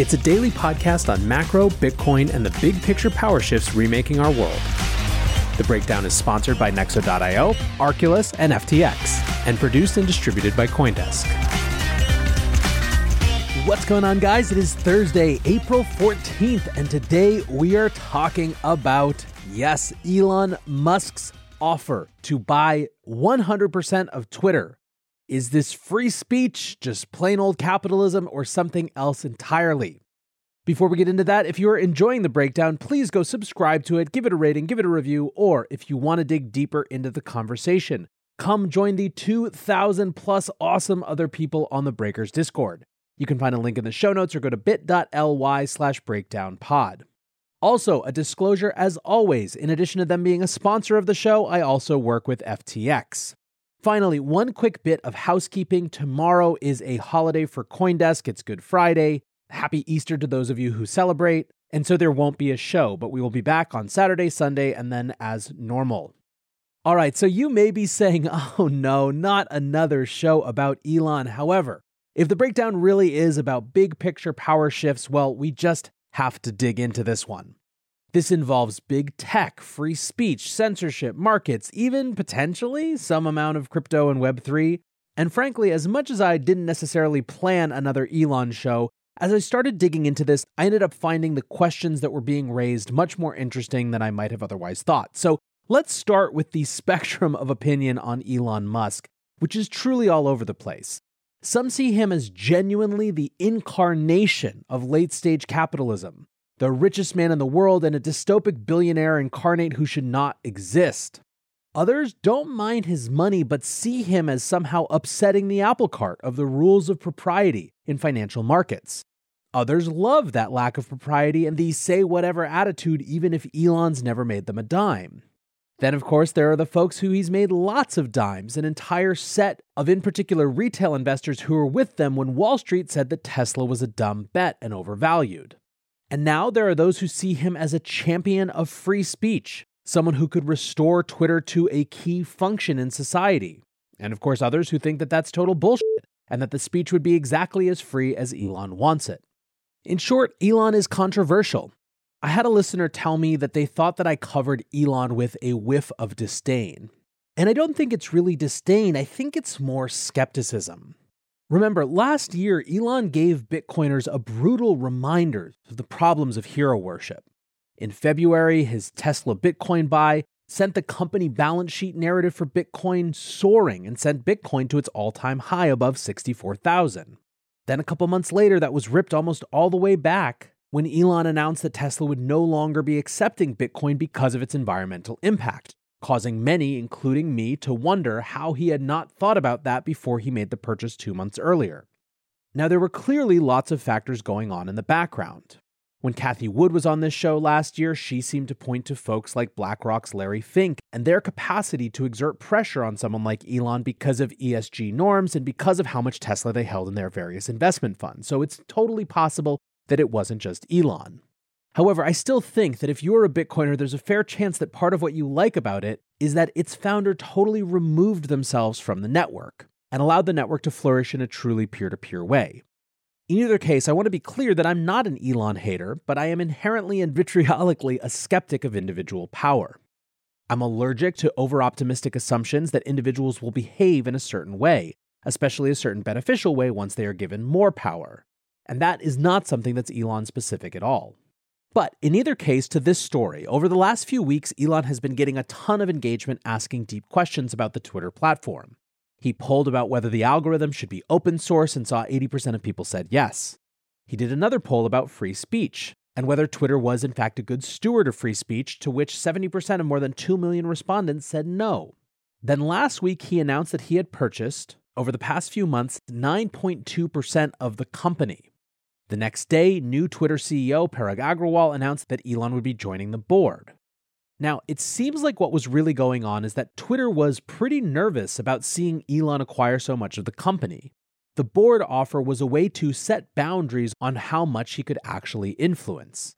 It's a daily podcast on macro, Bitcoin, and the big picture power shifts remaking our world. The Breakdown is sponsored by Nexo.io, Arculus, and FTX, and produced and distributed by Coindesk. What's going on, guys? It is Thursday, April 14th, and today we are talking about, yes, Elon Musk's offer to buy 100% of Twitter. Is this free speech, just plain old capitalism, or something else entirely? Before we get into that, if you are enjoying the breakdown, please go subscribe to it, give it a rating, give it a review, or if you want to dig deeper into the conversation, come join the 2,000 plus awesome other people on the Breakers Discord. You can find a link in the show notes or go to bit.ly slash breakdownpod. Also, a disclosure as always, in addition to them being a sponsor of the show, I also work with FTX. Finally, one quick bit of housekeeping. Tomorrow is a holiday for Coindesk. It's Good Friday. Happy Easter to those of you who celebrate. And so there won't be a show, but we will be back on Saturday, Sunday, and then as normal. All right, so you may be saying, oh no, not another show about Elon. However, if the breakdown really is about big picture power shifts, well, we just have to dig into this one. This involves big tech, free speech, censorship, markets, even potentially some amount of crypto and Web3. And frankly, as much as I didn't necessarily plan another Elon show, as I started digging into this, I ended up finding the questions that were being raised much more interesting than I might have otherwise thought. So let's start with the spectrum of opinion on Elon Musk, which is truly all over the place. Some see him as genuinely the incarnation of late stage capitalism the richest man in the world and a dystopic billionaire incarnate who should not exist. Others don't mind his money, but see him as somehow upsetting the apple cart of the rules of propriety in financial markets. Others love that lack of propriety and the say whatever attitude, even if Elon's never made them a dime. Then, of course, there are the folks who he's made lots of dimes, an entire set of, in particular, retail investors who were with them when Wall Street said that Tesla was a dumb bet and overvalued. And now there are those who see him as a champion of free speech, someone who could restore Twitter to a key function in society. And of course, others who think that that's total bullshit and that the speech would be exactly as free as Elon wants it. In short, Elon is controversial. I had a listener tell me that they thought that I covered Elon with a whiff of disdain. And I don't think it's really disdain, I think it's more skepticism. Remember, last year, Elon gave Bitcoiners a brutal reminder of the problems of hero worship. In February, his Tesla Bitcoin buy sent the company balance sheet narrative for Bitcoin soaring and sent Bitcoin to its all time high above 64,000. Then, a couple months later, that was ripped almost all the way back when Elon announced that Tesla would no longer be accepting Bitcoin because of its environmental impact causing many, including me, to wonder how he had not thought about that before he made the purchase two months earlier. Now, there were clearly lots of factors going on in the background. When Cathie Wood was on this show last year, she seemed to point to folks like BlackRock's Larry Fink and their capacity to exert pressure on someone like Elon because of ESG norms and because of how much Tesla they held in their various investment funds. So it's totally possible that it wasn't just Elon. However, I still think that if you're a Bitcoiner, there's a fair chance that part of what you like about it is that its founder totally removed themselves from the network and allowed the network to flourish in a truly peer to peer way. In either case, I want to be clear that I'm not an Elon hater, but I am inherently and vitriolically a skeptic of individual power. I'm allergic to over optimistic assumptions that individuals will behave in a certain way, especially a certain beneficial way once they are given more power. And that is not something that's Elon specific at all. But in either case, to this story, over the last few weeks, Elon has been getting a ton of engagement asking deep questions about the Twitter platform. He polled about whether the algorithm should be open source and saw 80% of people said yes. He did another poll about free speech and whether Twitter was in fact a good steward of free speech, to which 70% of more than 2 million respondents said no. Then last week, he announced that he had purchased, over the past few months, 9.2% of the company. The next day, new Twitter CEO Parag Agrawal announced that Elon would be joining the board. Now, it seems like what was really going on is that Twitter was pretty nervous about seeing Elon acquire so much of the company. The board offer was a way to set boundaries on how much he could actually influence.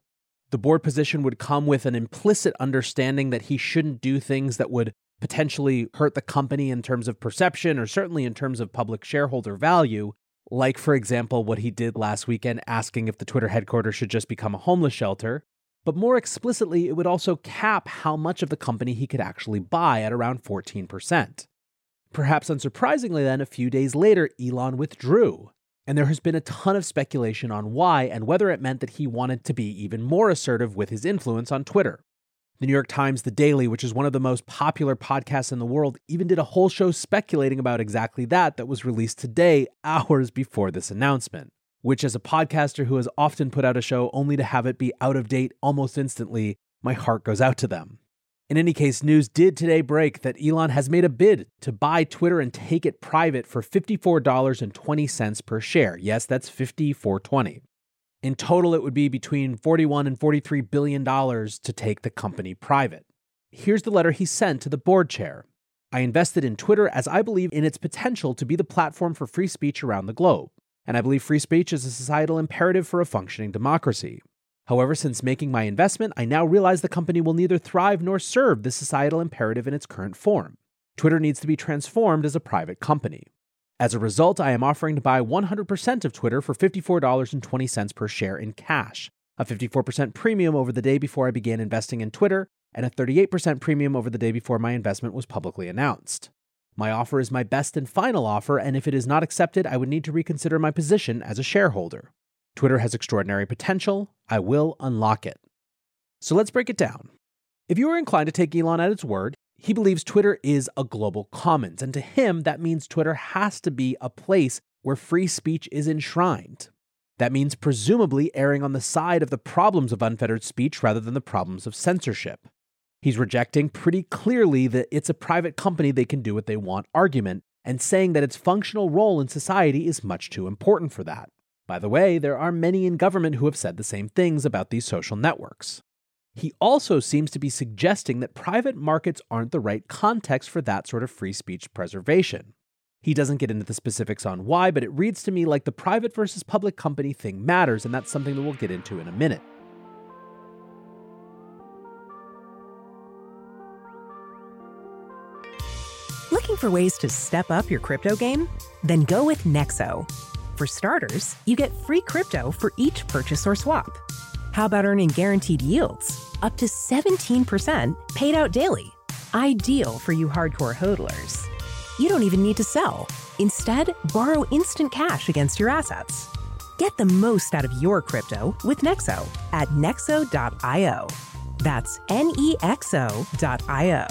The board position would come with an implicit understanding that he shouldn't do things that would potentially hurt the company in terms of perception or certainly in terms of public shareholder value, like, for example, what he did last weekend asking if the Twitter headquarters should just become a homeless shelter. But more explicitly, it would also cap how much of the company he could actually buy at around 14%. Perhaps unsurprisingly, then, a few days later, Elon withdrew. And there has been a ton of speculation on why and whether it meant that he wanted to be even more assertive with his influence on Twitter. The New York Times The Daily, which is one of the most popular podcasts in the world, even did a whole show speculating about exactly that that was released today, hours before this announcement. Which, as a podcaster who has often put out a show only to have it be out of date almost instantly, my heart goes out to them. In any case, news did today break that Elon has made a bid to buy Twitter and take it private for $54.20 per share. Yes, that's 54.20. In total, it would be between 41 and 43 billion dollars to take the company private. Here's the letter he sent to the board chair. I invested in Twitter as I believe in its potential to be the platform for free speech around the globe, and I believe free speech is a societal imperative for a functioning democracy. However, since making my investment, I now realize the company will neither thrive nor serve this societal imperative in its current form. Twitter needs to be transformed as a private company. As a result, I am offering to buy 100% of Twitter for $54.20 per share in cash, a 54% premium over the day before I began investing in Twitter, and a 38% premium over the day before my investment was publicly announced. My offer is my best and final offer, and if it is not accepted, I would need to reconsider my position as a shareholder. Twitter has extraordinary potential. I will unlock it. So let's break it down. If you are inclined to take Elon at its word, he believes Twitter is a global commons, and to him, that means Twitter has to be a place where free speech is enshrined. That means presumably erring on the side of the problems of unfettered speech rather than the problems of censorship. He's rejecting pretty clearly that it's a private company they can do what they want argument, and saying that its functional role in society is much too important for that. By the way, there are many in government who have said the same things about these social networks. He also seems to be suggesting that private markets aren't the right context for that sort of free speech preservation. He doesn't get into the specifics on why, but it reads to me like the private versus public company thing matters, and that's something that we'll get into in a minute. Looking for ways to step up your crypto game? Then go with Nexo. For starters, you get free crypto for each purchase or swap. How about earning guaranteed yields? Up to 17% paid out daily. Ideal for you hardcore hodlers. You don't even need to sell. Instead, borrow instant cash against your assets. Get the most out of your crypto with Nexo at nexo.io. That's N E X O.io.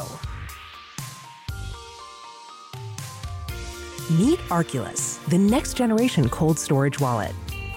Meet Arculus, the next generation cold storage wallet.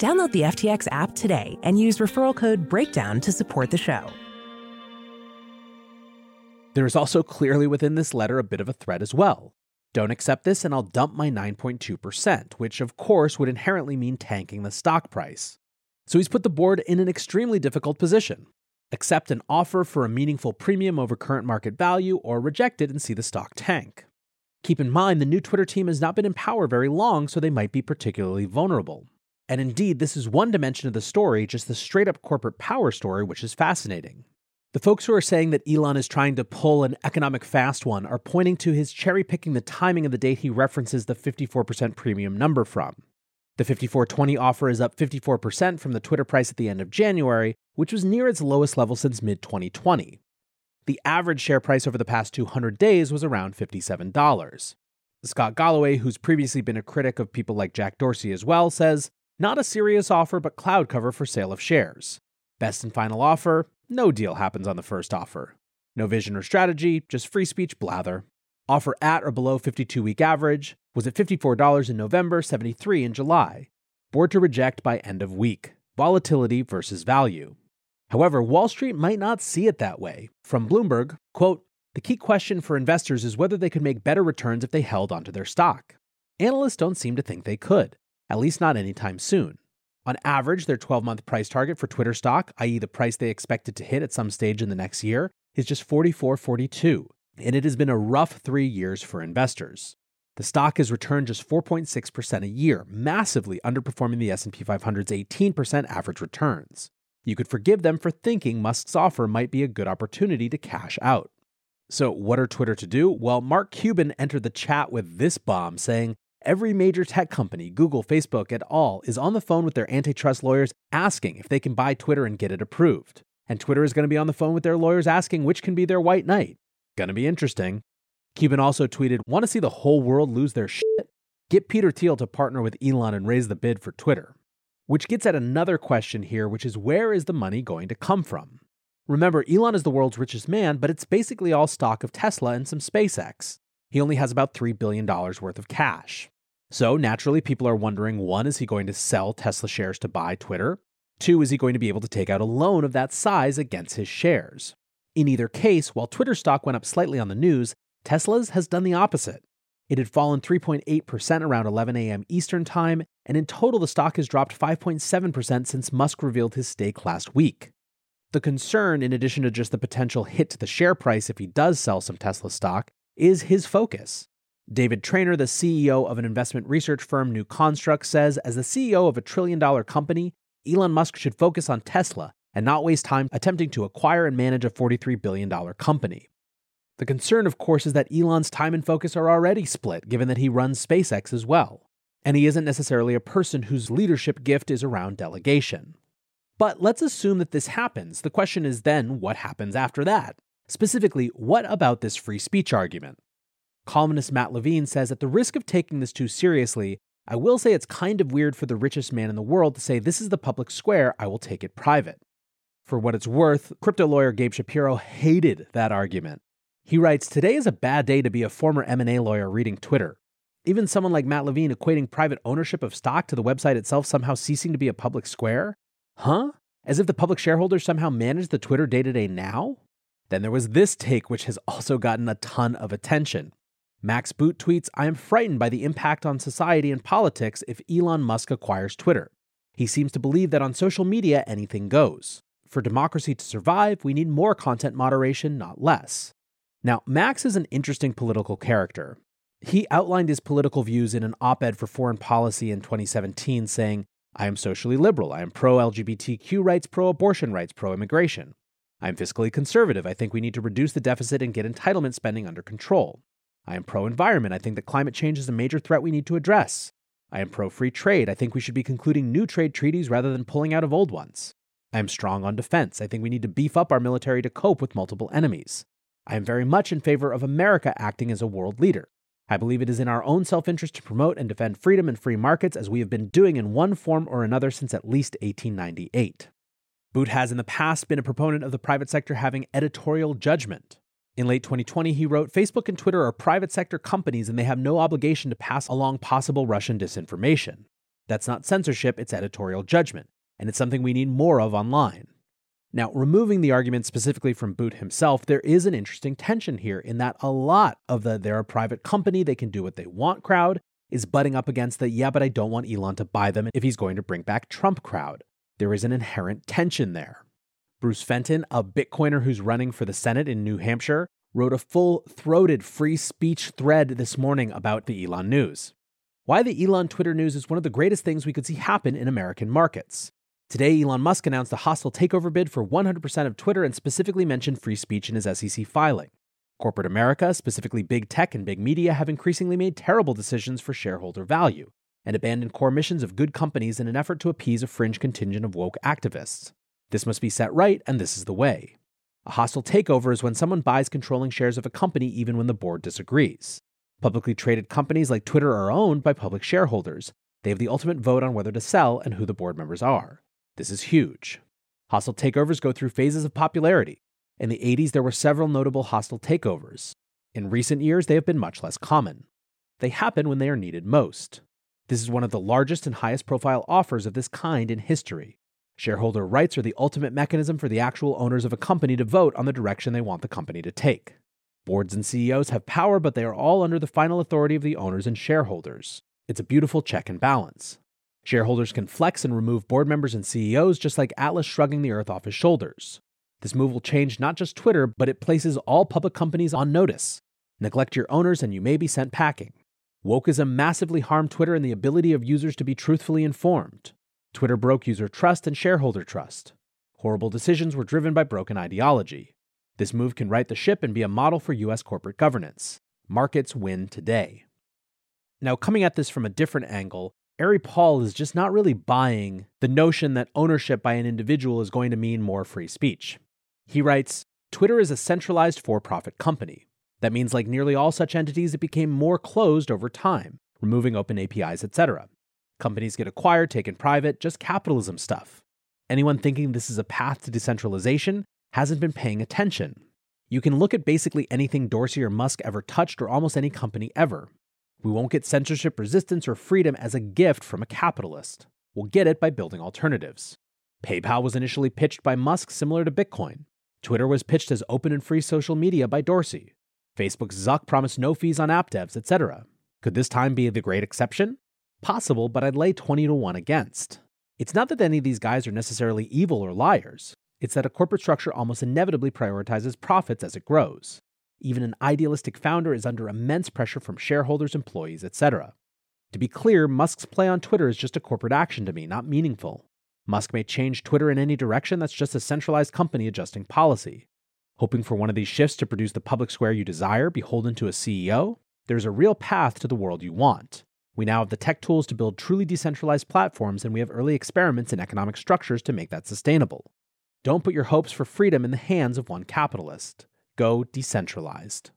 Download the FTX app today and use referral code BREAKDOWN to support the show. There is also clearly within this letter a bit of a threat as well. Don't accept this and I'll dump my 9.2%, which of course would inherently mean tanking the stock price. So he's put the board in an extremely difficult position. Accept an offer for a meaningful premium over current market value or reject it and see the stock tank. Keep in mind, the new Twitter team has not been in power very long, so they might be particularly vulnerable. And indeed, this is one dimension of the story, just the straight up corporate power story, which is fascinating. The folks who are saying that Elon is trying to pull an economic fast one are pointing to his cherry picking the timing of the date he references the 54% premium number from. The 5420 offer is up 54% from the Twitter price at the end of January, which was near its lowest level since mid 2020. The average share price over the past 200 days was around $57. Scott Galloway, who's previously been a critic of people like Jack Dorsey as well, says, Not a serious offer, but cloud cover for sale of shares. Best and final offer no deal happens on the first offer. No vision or strategy, just free speech blather. Offer at or below 52 week average was at $54 in November, 73 in July. Board to reject by end of week. Volatility versus value. However, Wall Street might not see it that way. From Bloomberg, quote, the key question for investors is whether they could make better returns if they held onto their stock. Analysts don't seem to think they could, at least not anytime soon. On average, their 12 month price target for Twitter stock, i.e., the price they expected to hit at some stage in the next year, is just 44.42, and it has been a rough three years for investors. The stock has returned just 4.6% a year, massively underperforming the S&P 500's 18% average returns. You could forgive them for thinking Musk's offer might be a good opportunity to cash out. So, what are Twitter to do? Well, Mark Cuban entered the chat with this bomb saying, Every major tech company, Google, Facebook, et al., is on the phone with their antitrust lawyers asking if they can buy Twitter and get it approved. And Twitter is going to be on the phone with their lawyers asking which can be their white knight. Gonna be interesting. Cuban also tweeted, Want to see the whole world lose their shit? Get Peter Thiel to partner with Elon and raise the bid for Twitter. Which gets at another question here, which is where is the money going to come from? Remember, Elon is the world's richest man, but it's basically all stock of Tesla and some SpaceX he only has about $3 billion worth of cash. So naturally, people are wondering one, is he going to sell Tesla shares to buy Twitter? Two, is he going to be able to take out a loan of that size against his shares? In either case, while Twitter stock went up slightly on the news, Tesla's has done the opposite. It had fallen 3.8% around 11 a.m. Eastern Time, and in total, the stock has dropped 5.7% since Musk revealed his stake last week. The concern, in addition to just the potential hit to the share price if he does sell some Tesla stock, is his focus. David Trainer, the CEO of an investment research firm New Construct, says as the CEO of a trillion dollar company, Elon Musk should focus on Tesla and not waste time attempting to acquire and manage a $43 billion company. The concern, of course, is that Elon's time and focus are already split, given that he runs SpaceX as well. And he isn't necessarily a person whose leadership gift is around delegation. But let's assume that this happens. The question is then, what happens after that? Specifically, what about this free speech argument? Columnist Matt Levine says, at the risk of taking this too seriously, I will say it's kind of weird for the richest man in the world to say, this is the public square, I will take it private. For what it's worth, crypto lawyer Gabe Shapiro hated that argument. He writes, Today is a bad day to be a former M&A lawyer reading Twitter. Even someone like Matt Levine equating private ownership of stock to the website itself somehow ceasing to be a public square? Huh? As if the public shareholders somehow manage the Twitter day to day now? Then there was this take, which has also gotten a ton of attention. Max Boot tweets I am frightened by the impact on society and politics if Elon Musk acquires Twitter. He seems to believe that on social media, anything goes. For democracy to survive, we need more content moderation, not less. Now, Max is an interesting political character. He outlined his political views in an op ed for Foreign Policy in 2017, saying, I am socially liberal. I am pro LGBTQ rights, pro abortion rights, pro immigration. I am fiscally conservative. I think we need to reduce the deficit and get entitlement spending under control. I am pro environment. I think that climate change is a major threat we need to address. I am pro free trade. I think we should be concluding new trade treaties rather than pulling out of old ones. I am strong on defense. I think we need to beef up our military to cope with multiple enemies. I am very much in favor of America acting as a world leader. I believe it is in our own self interest to promote and defend freedom and free markets as we have been doing in one form or another since at least 1898. Boot has in the past been a proponent of the private sector having editorial judgment. In late 2020, he wrote Facebook and Twitter are private sector companies and they have no obligation to pass along possible Russian disinformation. That's not censorship, it's editorial judgment, and it's something we need more of online. Now, removing the argument specifically from Boot himself, there is an interesting tension here in that a lot of the they're a private company, they can do what they want crowd is butting up against the yeah, but I don't want Elon to buy them if he's going to bring back Trump crowd. There is an inherent tension there. Bruce Fenton, a Bitcoiner who's running for the Senate in New Hampshire, wrote a full throated free speech thread this morning about the Elon news. Why the Elon Twitter news is one of the greatest things we could see happen in American markets. Today, Elon Musk announced a hostile takeover bid for 100% of Twitter and specifically mentioned free speech in his SEC filing. Corporate America, specifically big tech and big media, have increasingly made terrible decisions for shareholder value and abandoned core missions of good companies in an effort to appease a fringe contingent of woke activists. This must be set right, and this is the way. A hostile takeover is when someone buys controlling shares of a company even when the board disagrees. Publicly traded companies like Twitter are owned by public shareholders. They have the ultimate vote on whether to sell and who the board members are. This is huge. Hostile takeovers go through phases of popularity. In the 80s, there were several notable hostile takeovers. In recent years, they have been much less common. They happen when they are needed most. This is one of the largest and highest profile offers of this kind in history. Shareholder rights are the ultimate mechanism for the actual owners of a company to vote on the direction they want the company to take. Boards and CEOs have power, but they are all under the final authority of the owners and shareholders. It's a beautiful check and balance. Shareholders can flex and remove board members and CEOs just like Atlas shrugging the earth off his shoulders. This move will change not just Twitter, but it places all public companies on notice. Neglect your owners and you may be sent packing. Wokeism massively harmed Twitter and the ability of users to be truthfully informed. Twitter broke user trust and shareholder trust. Horrible decisions were driven by broken ideology. This move can right the ship and be a model for US corporate governance. Markets win today. Now, coming at this from a different angle, Ari Paul is just not really buying the notion that ownership by an individual is going to mean more free speech. He writes Twitter is a centralized for profit company. That means, like nearly all such entities, it became more closed over time, removing open APIs, etc. Companies get acquired, taken private, just capitalism stuff. Anyone thinking this is a path to decentralization hasn't been paying attention. You can look at basically anything Dorsey or Musk ever touched or almost any company ever. We won't get censorship resistance or freedom as a gift from a capitalist. We'll get it by building alternatives. PayPal was initially pitched by Musk similar to Bitcoin. Twitter was pitched as open and free social media by Dorsey. Facebook's Zuck promised no fees on app devs, etc. Could this time be the great exception? Possible, but I'd lay 20 to 1 against. It's not that any of these guys are necessarily evil or liars. It's that a corporate structure almost inevitably prioritizes profits as it grows. Even an idealistic founder is under immense pressure from shareholders, employees, etc. To be clear, Musk's play on Twitter is just a corporate action to me, not meaningful. Musk may change Twitter in any direction, that's just a centralized company adjusting policy. Hoping for one of these shifts to produce the public square you desire, beholden to a CEO? There's a real path to the world you want. We now have the tech tools to build truly decentralized platforms, and we have early experiments in economic structures to make that sustainable. Don't put your hopes for freedom in the hands of one capitalist go decentralized.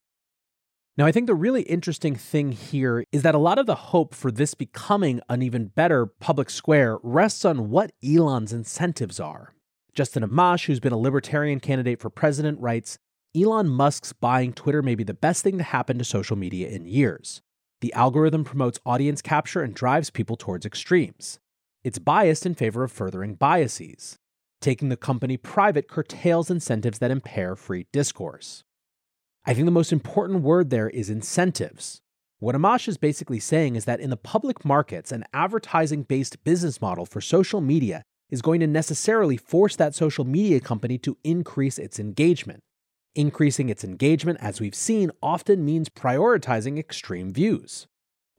Now, I think the really interesting thing here is that a lot of the hope for this becoming an even better public square rests on what Elon's incentives are. Justin Amash, who's been a libertarian candidate for president, writes Elon Musk's buying Twitter may be the best thing to happen to social media in years. The algorithm promotes audience capture and drives people towards extremes. It's biased in favor of furthering biases. Taking the company private curtails incentives that impair free discourse. I think the most important word there is incentives. What Amash is basically saying is that in the public markets, an advertising based business model for social media is going to necessarily force that social media company to increase its engagement. Increasing its engagement, as we've seen, often means prioritizing extreme views.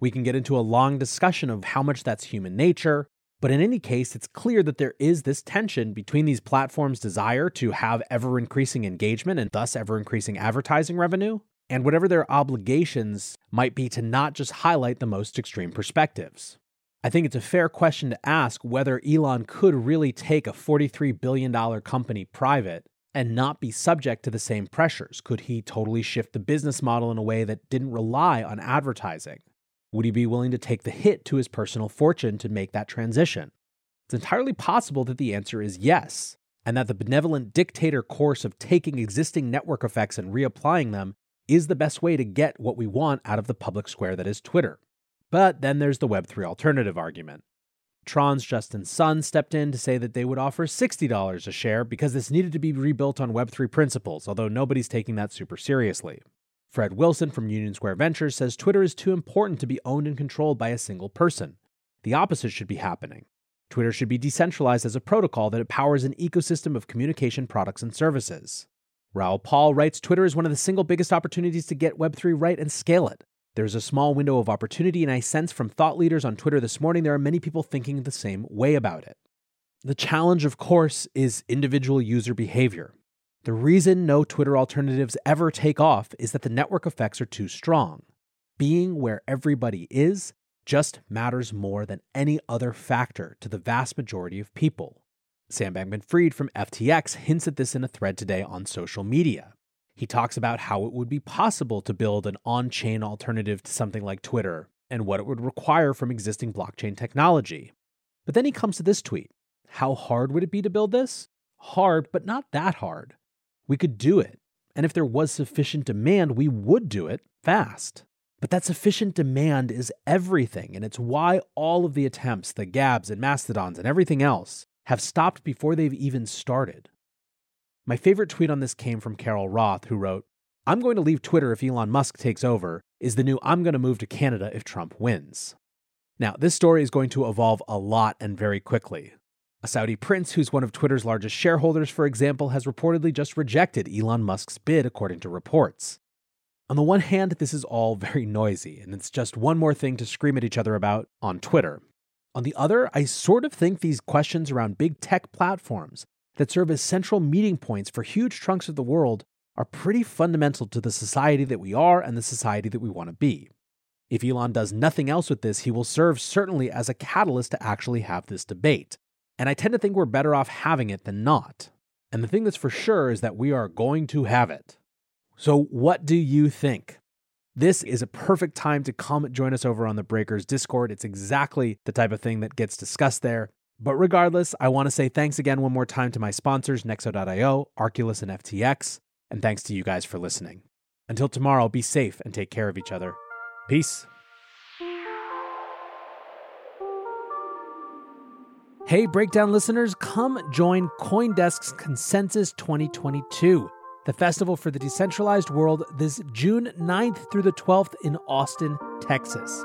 We can get into a long discussion of how much that's human nature, but in any case, it's clear that there is this tension between these platforms' desire to have ever increasing engagement and thus ever increasing advertising revenue, and whatever their obligations might be to not just highlight the most extreme perspectives. I think it's a fair question to ask whether Elon could really take a $43 billion company private and not be subject to the same pressures. Could he totally shift the business model in a way that didn't rely on advertising? Would he be willing to take the hit to his personal fortune to make that transition? It's entirely possible that the answer is yes, and that the benevolent dictator course of taking existing network effects and reapplying them is the best way to get what we want out of the public square that is Twitter. But then there's the Web3 alternative argument. Tron's Justin Sun stepped in to say that they would offer $60 a share because this needed to be rebuilt on Web3 principles, although nobody's taking that super seriously. Fred Wilson from Union Square Ventures says Twitter is too important to be owned and controlled by a single person. The opposite should be happening. Twitter should be decentralized as a protocol that empowers an ecosystem of communication products and services. Raoul Pal writes Twitter is one of the single biggest opportunities to get Web3 right and scale it. There's a small window of opportunity, and I sense from thought leaders on Twitter this morning there are many people thinking the same way about it. The challenge, of course, is individual user behavior. The reason no Twitter alternatives ever take off is that the network effects are too strong. Being where everybody is just matters more than any other factor to the vast majority of people. Sam Bankman Fried from FTX hints at this in a thread today on social media. He talks about how it would be possible to build an on chain alternative to something like Twitter and what it would require from existing blockchain technology. But then he comes to this tweet How hard would it be to build this? Hard, but not that hard. We could do it. And if there was sufficient demand, we would do it fast. But that sufficient demand is everything, and it's why all of the attempts, the Gabs and Mastodons and everything else, have stopped before they've even started. My favorite tweet on this came from Carol Roth, who wrote, I'm going to leave Twitter if Elon Musk takes over, is the new I'm going to move to Canada if Trump wins. Now, this story is going to evolve a lot and very quickly. A Saudi prince, who's one of Twitter's largest shareholders, for example, has reportedly just rejected Elon Musk's bid, according to reports. On the one hand, this is all very noisy, and it's just one more thing to scream at each other about on Twitter. On the other, I sort of think these questions around big tech platforms that serve as central meeting points for huge chunks of the world are pretty fundamental to the society that we are and the society that we want to be. If Elon does nothing else with this, he will serve certainly as a catalyst to actually have this debate. And I tend to think we're better off having it than not. And the thing that's for sure is that we are going to have it. So, what do you think? This is a perfect time to come join us over on the Breakers Discord. It's exactly the type of thing that gets discussed there. But regardless, I want to say thanks again one more time to my sponsors, Nexo.io, Arculus, and FTX. And thanks to you guys for listening. Until tomorrow, be safe and take care of each other. Peace. Hey, Breakdown listeners, come join Coindesk's Consensus 2022, the festival for the decentralized world, this June 9th through the 12th in Austin, Texas.